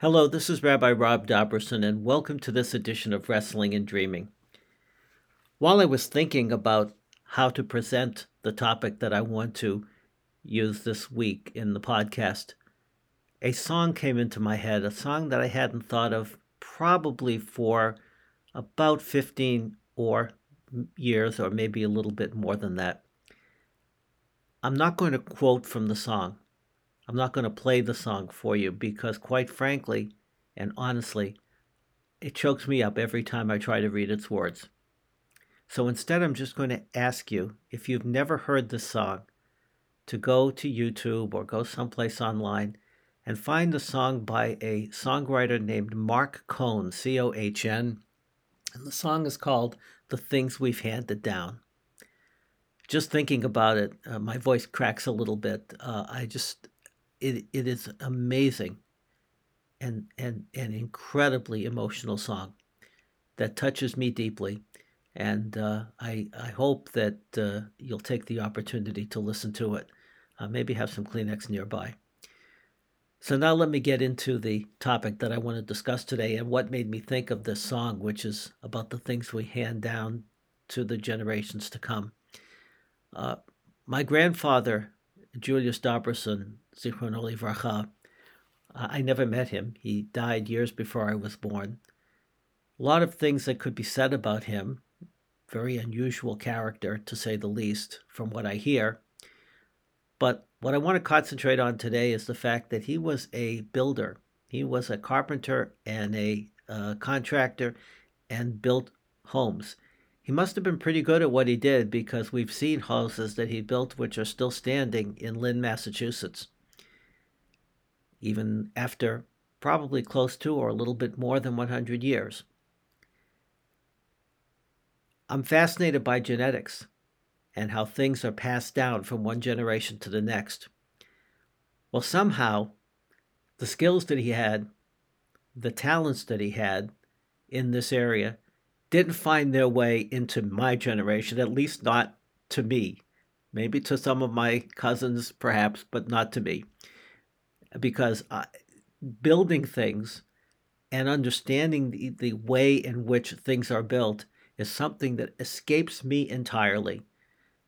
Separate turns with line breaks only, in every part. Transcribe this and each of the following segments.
Hello, this is Rabbi Rob Dobrusin, and welcome to this edition of Wrestling and Dreaming. While I was thinking about how to present the topic that I want to use this week in the podcast, a song came into my head, a song that I hadn't thought of probably for about 15 or years, or maybe a little bit more than that. I'm not going to quote from the song. I'm not going to play the song for you because, quite frankly and honestly, it chokes me up every time I try to read its words. So instead, I'm just going to ask you if you've never heard this song to go to YouTube or go someplace online and find the song by a songwriter named Marc Cohn, C O H N. And the song is called The Things We've Handed Down. Just thinking about it, uh, my voice cracks a little bit. Uh, I just, it, it is amazing and, and an incredibly emotional song that touches me deeply. And uh, I, I hope that uh, you'll take the opportunity to listen to it. Uh, maybe have some Kleenex nearby. So now let me get into the topic that I want to discuss today and what made me think of this song, which is about the things we hand down to the generations to come. Uh, my grandfather, Julius Dobrusin, Zichron Livracha, I never met him. He died years before I was born. A lot of things that could be said about him, very unusual character to say the least, from what I hear. But what I want to concentrate on today is the fact that he was a builder. He was a carpenter and a uh, contractor and built homes. He must have been pretty good at what he did because we've seen houses that he built which are still standing in Lynn, Massachusetts, even after probably close to or a little bit more than 100 years. I'm fascinated by genetics and how things are passed down from one generation to the next. Well, somehow, the skills that he had, the talents that he had in this area, didn't find their way into my generation, at least not to me. Maybe to some of my cousins, perhaps, but not to me. Because building things and understanding the, the way in which things are built is something that escapes me entirely.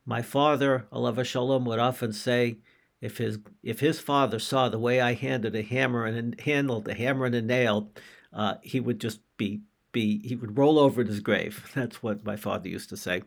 My father, Alav Shalom, would often say, if his if his father saw the way I handled a hammer and handled a hammer and a nail, uh, he would just be be he would roll over in his grave. That's what my father used to say.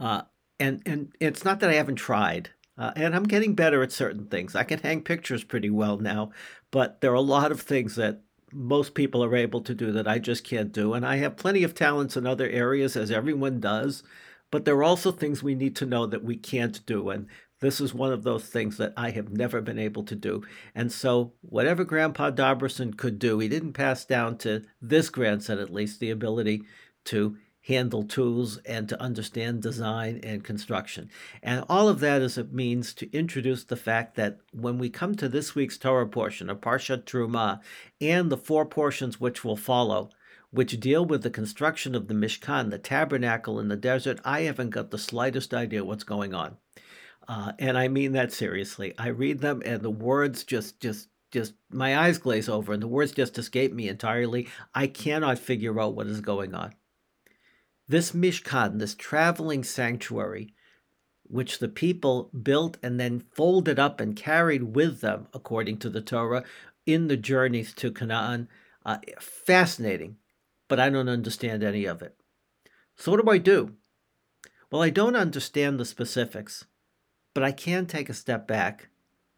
Uh, and and it's not that I haven't tried, uh, and I'm getting better at certain things. I can hang pictures pretty well now, but there are a lot of things that most people are able to do that I just can't do. And I have plenty of talents in other areas, as everyone does. But there are also things we need to know that we can't do. And this is one of those things that I have never been able to do. And so, whatever Grandpa Dobrusin could do, he didn't pass down to this grandson, at least, the ability to handle tools and to understand design and construction. And all of that is a means to introduce the fact that when we come to this week's Torah portion of Parshat Truma and the four portions which will follow, which deal with the construction of the Mishkan, the tabernacle in the desert, I haven't got the slightest idea what's going on. Uh, and I mean that seriously. I read them and the words just, just, just, my eyes glaze over and the words just escape me entirely. I cannot figure out what is going on. This Mishkan, this traveling sanctuary, which the people built and then folded up and carried with them, according to the Torah, in the journeys to Canaan, uh, fascinating but I don't understand any of it. So, what do I do? Well, I don't understand the specifics, but I can take a step back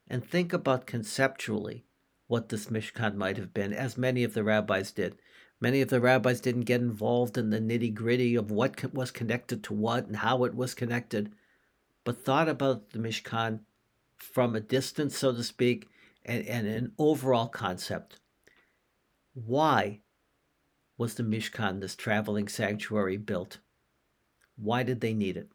and think about conceptually what this Mishkan might have been, as many of the rabbis did. Many of the rabbis didn't get involved in the nitty gritty of what was connected to what and how it was connected, but thought about the Mishkan from a distance, so to speak, and, and an overall concept. Why was the Mishkan, this traveling sanctuary, built? Why did they need it?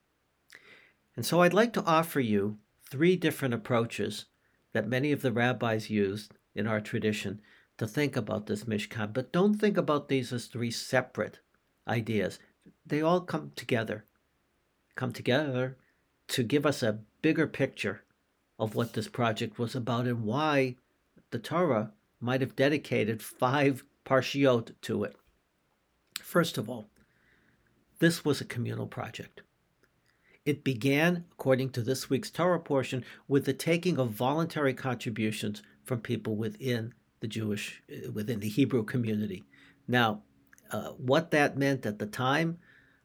And so I'd like to offer you three different approaches that many of the rabbis used in our tradition to think about this Mishkan. But don't think about these as three separate ideas. They all come together, come together to give us a bigger picture of what this project was about and why the Torah might have dedicated five parshiot to it. First of all, this was a communal project. It began, according to this week's Torah portion, with the taking of voluntary contributions from people within the Jewish, uh, within the Hebrew community. Now, uh, what that meant at the time,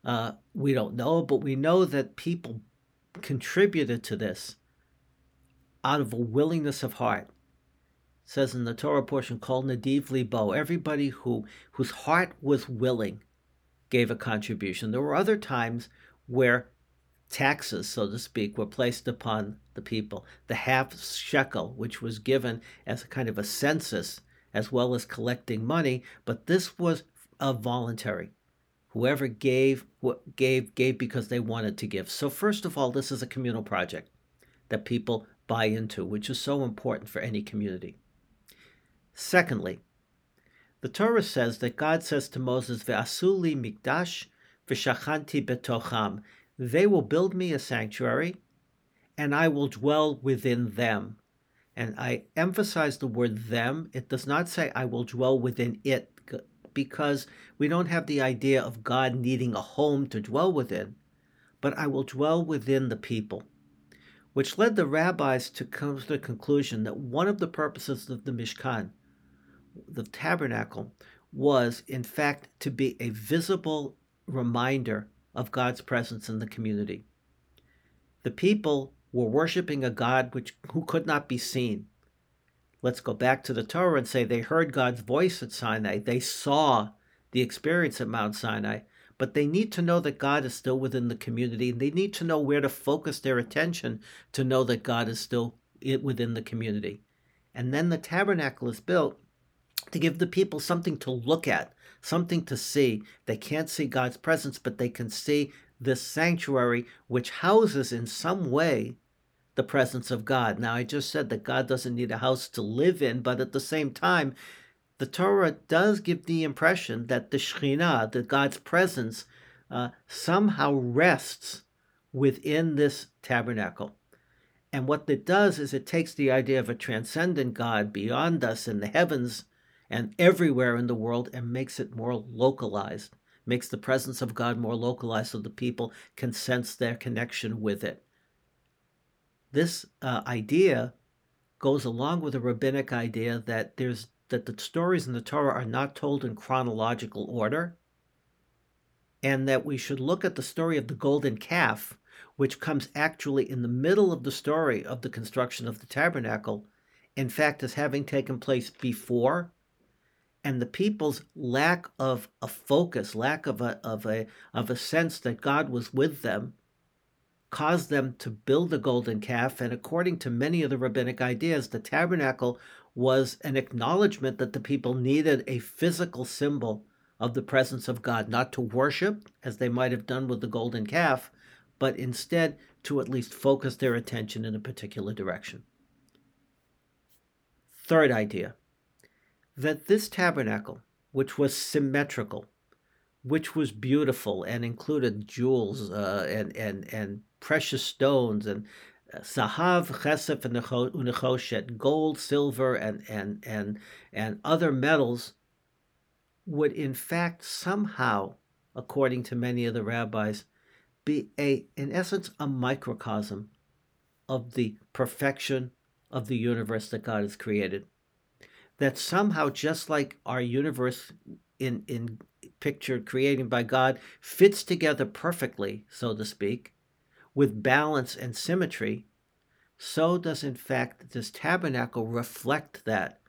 uh, we don't know, but we know that people contributed to this out of a willingness of heart. It says in the Torah portion called Nadiv Libo, everybody who whose heart was willing gave a contribution. There were other times where taxes, so to speak, were placed upon the people. The half shekel, which was given as a kind of a census, as well as collecting money, but this was a voluntary. Whoever gave, gave, gave because they wanted to give. So first of all, this is a communal project that people buy into, which is so important for any community. Secondly, the Torah says that God says to Moses, "Ve'asuli mikdash v'shachanti betocham." They will build me a sanctuary, and I will dwell within them. And I emphasize the word them. It does not say I will dwell within it, because we don't have the idea of God needing a home to dwell within, but I will dwell within the people which led the rabbis to come to the conclusion that one of the purposes of the Mishkan, the tabernacle, was in fact to be a visible reminder of God's presence in the community. The people were worshiping a God which who could not be seen. Let's go back to the Torah and say they heard God's voice at Sinai. They saw the experience at Mount Sinai, but they need to know that God is still within the community. They need to know where to focus their attention to know that God is still within the community. And then the tabernacle is built to give the people something to look at, something to see. They can't see God's presence, but they can see this sanctuary, which houses in some way the presence of God. Now, I just said that God doesn't need a house to live in, but at the same time, the Torah does give the impression that the Shekhinah, that God's presence, uh, somehow rests within this tabernacle. And what it does is it takes the idea of a transcendent God beyond us in the heavens and everywhere in the world and makes it more localized, makes the presence of God more localized so the people can sense their connection with it. This uh, idea goes along with a rabbinic idea that there's that the stories in the Torah are not told in chronological order, and that we should look at the story of the golden calf, which comes actually in the middle of the story of the construction of the tabernacle, in fact, as having taken place before. And the people's lack of a focus, lack of a, of a, of a sense that God was with them, caused them to build the golden calf. And according to many of the rabbinic ideas, the tabernacle was an acknowledgement that the people needed a physical symbol of the presence of God, not to worship, as they might have done with the golden calf, but instead to at least focus their attention in a particular direction. Third idea that this tabernacle, which was symmetrical, which was beautiful and included jewels uh, and, and, and precious stones and Zahav, Chesef, and Nechoshet, gold, silver, and, and, and, and other metals would in fact somehow, according to many of the rabbis, be a, in essence, a microcosm of the perfection of the universe that God has created. That somehow, just like our universe in, in pictured created by God fits together perfectly, so to speak, with balance and symmetry, so does in fact this tabernacle reflect that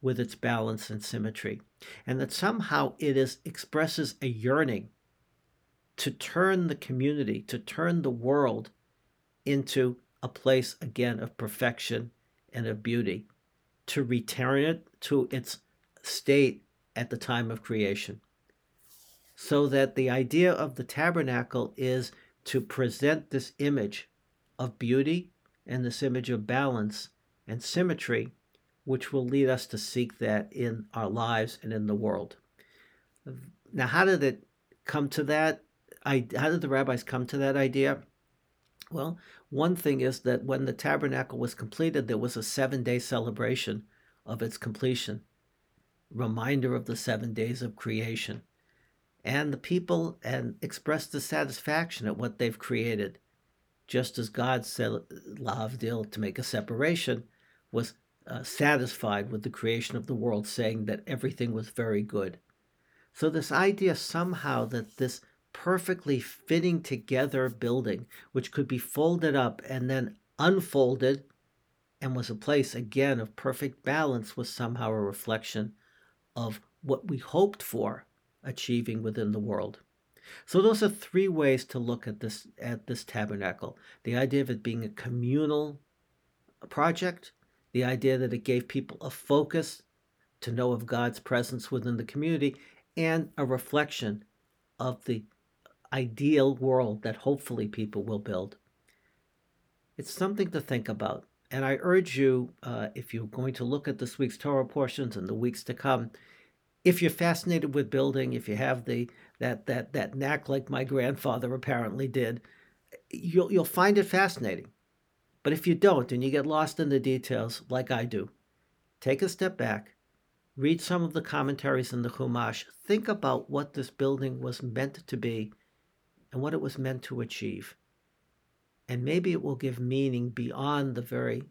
with its balance and symmetry. And that somehow it is expresses a yearning to turn the community, to turn the world into a place again of perfection and of beauty, to return it to its state at the time of creation. So that the idea of the tabernacle is to present this image of beauty and this image of balance and symmetry, which will lead us to seek that in our lives and in the world. Now, how did it come to that? I, how did the rabbis come to that idea? Well, one thing is that when the tabernacle was completed, there was a seven day celebration of its completion. reminder of the seven days of creation. And the people and express dissatisfaction at what they've created. Just as God said, Lavdil, to make a separation, was uh, satisfied with the creation of the world, saying that everything was very good. So, this idea somehow that this perfectly fitting together building, which could be folded up and then unfolded and was a place again of perfect balance, was somehow a reflection of what we hoped for achieving within the world. So those are three ways to look at this at this tabernacle. The idea of it being a communal project, the idea that it gave people a focus to know of God's presence within the community, and a reflection of the ideal world that hopefully people will build. It's something to think about. And I urge you, uh, if you're going to look at this week's Torah portions and the weeks to come, if you're fascinated with building, if you have the that that that knack like my grandfather apparently did, you'll you'll find it fascinating. But if you don't and you get lost in the details like I do, take a step back, read some of the commentaries in the Chumash, think about what this building was meant to be and what it was meant to achieve. And maybe it will give meaning beyond the very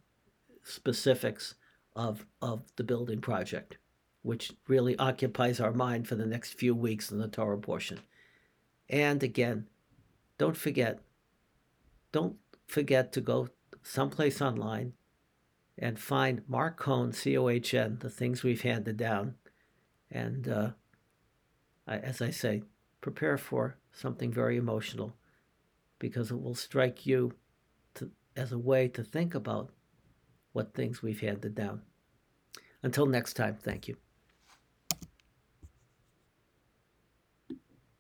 specifics of, of the building project, which really occupies our mind for the next few weeks in the Torah portion. And again, don't forget, don't forget to go someplace online and find Marc Cohn, C O H N, the things we've handed down. And uh, I, as I say, prepare for something very emotional because it will strike you to, as a way to think about what things we've handed down. Until next time, thank you.